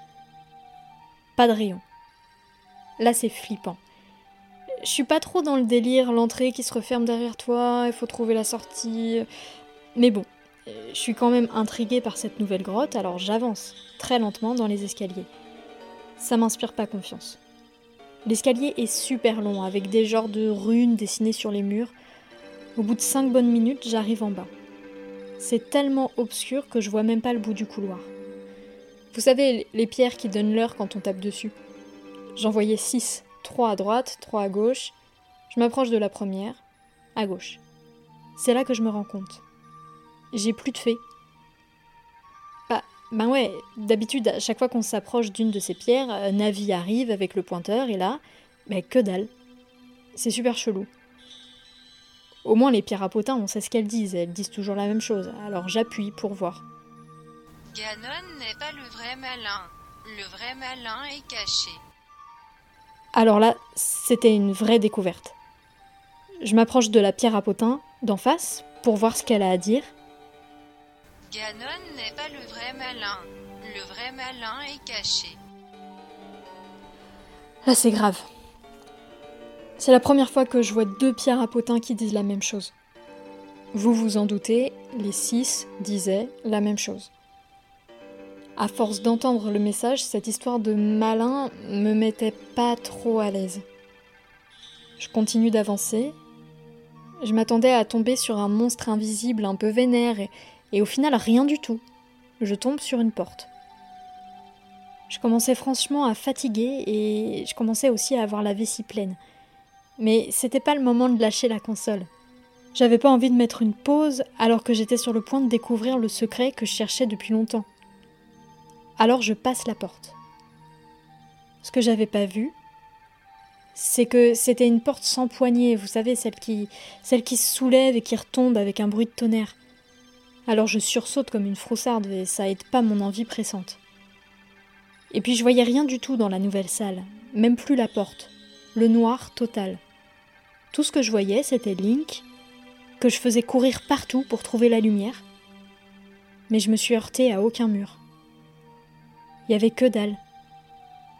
Pas de rayon. Là, c'est flippant. Je suis pas trop dans le délire, l'entrée qui se referme derrière toi, il faut trouver la sortie. Mais bon, je suis quand même intriguée par cette nouvelle grotte, alors j'avance très lentement dans les escaliers. Ça m'inspire pas confiance. L'escalier est super long, avec des genres de runes dessinées sur les murs. Au bout de cinq bonnes minutes, j'arrive en bas. C'est tellement obscur que je vois même pas le bout du couloir. Vous savez, les pierres qui donnent l'heure quand on tape dessus. J'en voyais six, trois à droite, trois à gauche. Je m'approche de la première, à gauche. C'est là que je me rends compte. J'ai plus de fées. Bah, ben ouais, d'habitude, à chaque fois qu'on s'approche d'une de ces pierres, euh, Navi arrive avec le pointeur, et là, mais que dalle. C'est super chelou. Au moins, les pierres à potins, on sait ce qu'elles disent, elles disent toujours la même chose, alors j'appuie pour voir. Ganon n'est pas le vrai malin. Le vrai malin est caché. Alors là, c'était une vraie découverte. Je m'approche de la pierre à potins, d'en face, pour voir ce qu'elle a à dire. Ganon n'est pas le vrai malin. Le vrai malin est caché. Là, c'est grave. C'est la première fois que je vois deux pierres à potins qui disent la même chose. Vous vous en doutez, les six disaient la même chose. À force d'entendre le message, cette histoire de malin me mettait pas trop à l'aise. Je continue d'avancer. Je m'attendais à tomber sur un monstre invisible un peu vénère et, au final rien du tout. Je tombe sur une porte. Je commençais franchement à fatiguer et je commençais aussi à avoir la vessie pleine. Mais c'était pas le moment de lâcher la console. J'avais pas envie de mettre une pause alors que j'étais sur le point de découvrir le secret que je cherchais depuis longtemps. Alors je passe la porte. Ce que j'avais pas vu, c'est que c'était une porte sans poignée, vous savez, celle qui, celle qui se soulève et qui retombe avec un bruit de tonnerre. Alors je sursaute comme une froussarde et ça aide pas mon envie pressante. Et puis je voyais rien du tout dans la nouvelle salle, même plus la porte. Le noir total. Tout ce que je voyais, c'était Link, que je faisais courir partout pour trouver la lumière. Mais je me suis heurtée à aucun mur. Il y avait que dalle.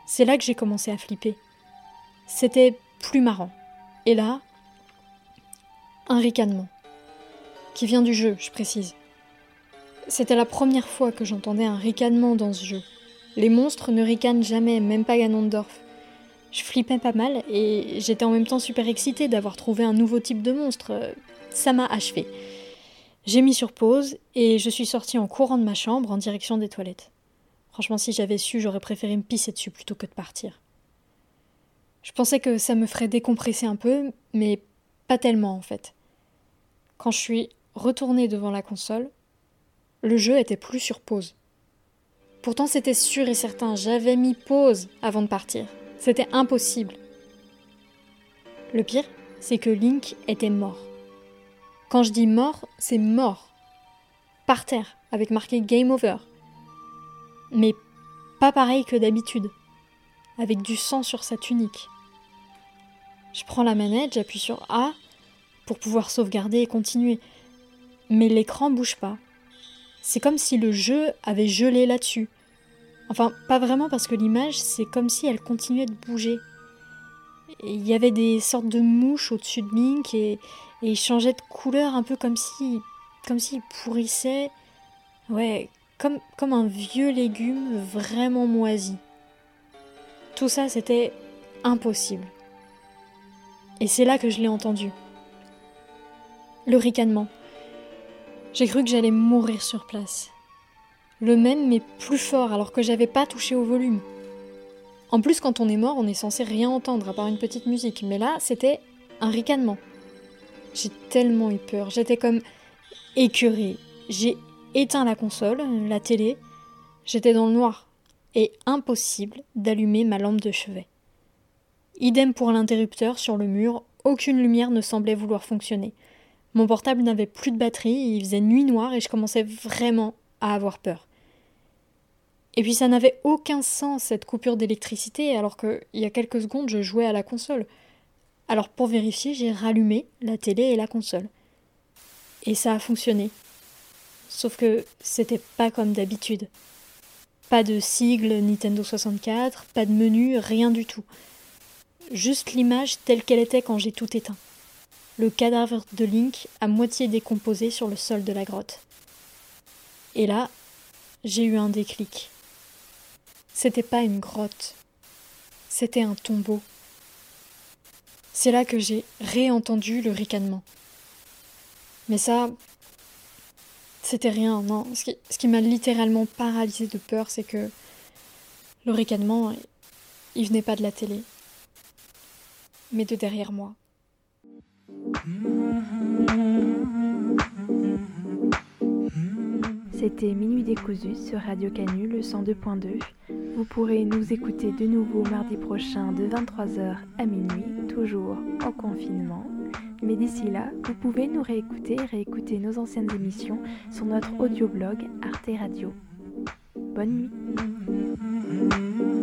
C'est là que j'ai commencé à flipper. C'était plus marrant. Et là, un ricanement. Qui vient du jeu, je précise. C'était la première fois que j'entendais un ricanement dans ce jeu. Les monstres ne ricanent jamais, même pas Ganondorf. Je flippais pas mal et j'étais en même temps super excitée d'avoir trouvé un nouveau type de monstre. Ça m'a achevé. J'ai mis sur pause et je suis sortie en courant de ma chambre en direction des toilettes. Franchement, si j'avais su, j'aurais préféré me pisser dessus plutôt que de partir. Je pensais que ça me ferait décompresser un peu, mais pas tellement en fait. Quand je suis retournée devant la console, le jeu était plus sur pause. Pourtant, c'était sûr et certain, j'avais mis pause avant de partir. C'était impossible. Le pire, c'est que Link était mort. Quand je dis mort, c'est mort. Par terre, avec marqué Game Over. Mais pas pareil que d'habitude, avec du sang sur sa tunique. Je prends la manette, j'appuie sur A pour pouvoir sauvegarder et continuer. Mais l'écran bouge pas. C'est comme si le jeu avait gelé là-dessus. Enfin, pas vraiment parce que l'image, c'est comme si elle continuait de bouger. Il y avait des sortes de mouches au-dessus de Link et, et il changeait de couleur un peu comme si, comme s'il pourrissait. Ouais, comme, un vieux légume vraiment moisi. Tout ça, c'était impossible. Et c'est là que je l'ai entendu. Le ricanement. J'ai cru que j'allais mourir sur place. Le même mais plus fort alors que j'avais pas touché au volume. En plus, quand on est mort, on est censé rien entendre à part une petite musique, mais là, c'était un ricanement. J'ai tellement eu peur, j'étais comme écœurée. J'ai éteint la console, la télé, j'étais dans le noir. et impossible d'allumer ma lampe de chevet. Idem pour l'interrupteur sur le mur, aucune lumière ne semblait vouloir fonctionner. Mon portable n'avait plus de batterie, il faisait nuit noire et je commençais vraiment à avoir peur. Et puis ça n'avait aucun sens cette coupure d'électricité alors qu'il y a quelques secondes je jouais à la console. Alors pour vérifier, j'ai rallumé la télé et la console. Et ça a fonctionné. Sauf que c'était pas comme d'habitude. Pas de sigle Nintendo 64, pas de menu, rien du tout. Juste l'image telle qu'elle était quand j'ai tout éteint. Le cadavre de Link à moitié décomposé sur le sol de la grotte. Et là, j'ai eu un déclic. C'était pas une grotte. C'était un tombeau. C'est là que j'ai réentendu le ricanement. Mais ça, c'était rien, non. Ce qui, m'a littéralement paralysé de peur, c'est que le ricanement, il venait pas de la télé, mais de derrière moi. C'était Minuit décousu sur Radio Canu, le 102.2. Vous pourrez nous écouter de nouveau mardi prochain de 23h à minuit, toujours en confinement. Mais d'ici là, vous pouvez nous réécouter et réécouter nos anciennes émissions sur notre audioblog Arte Radio. Bonne nuit.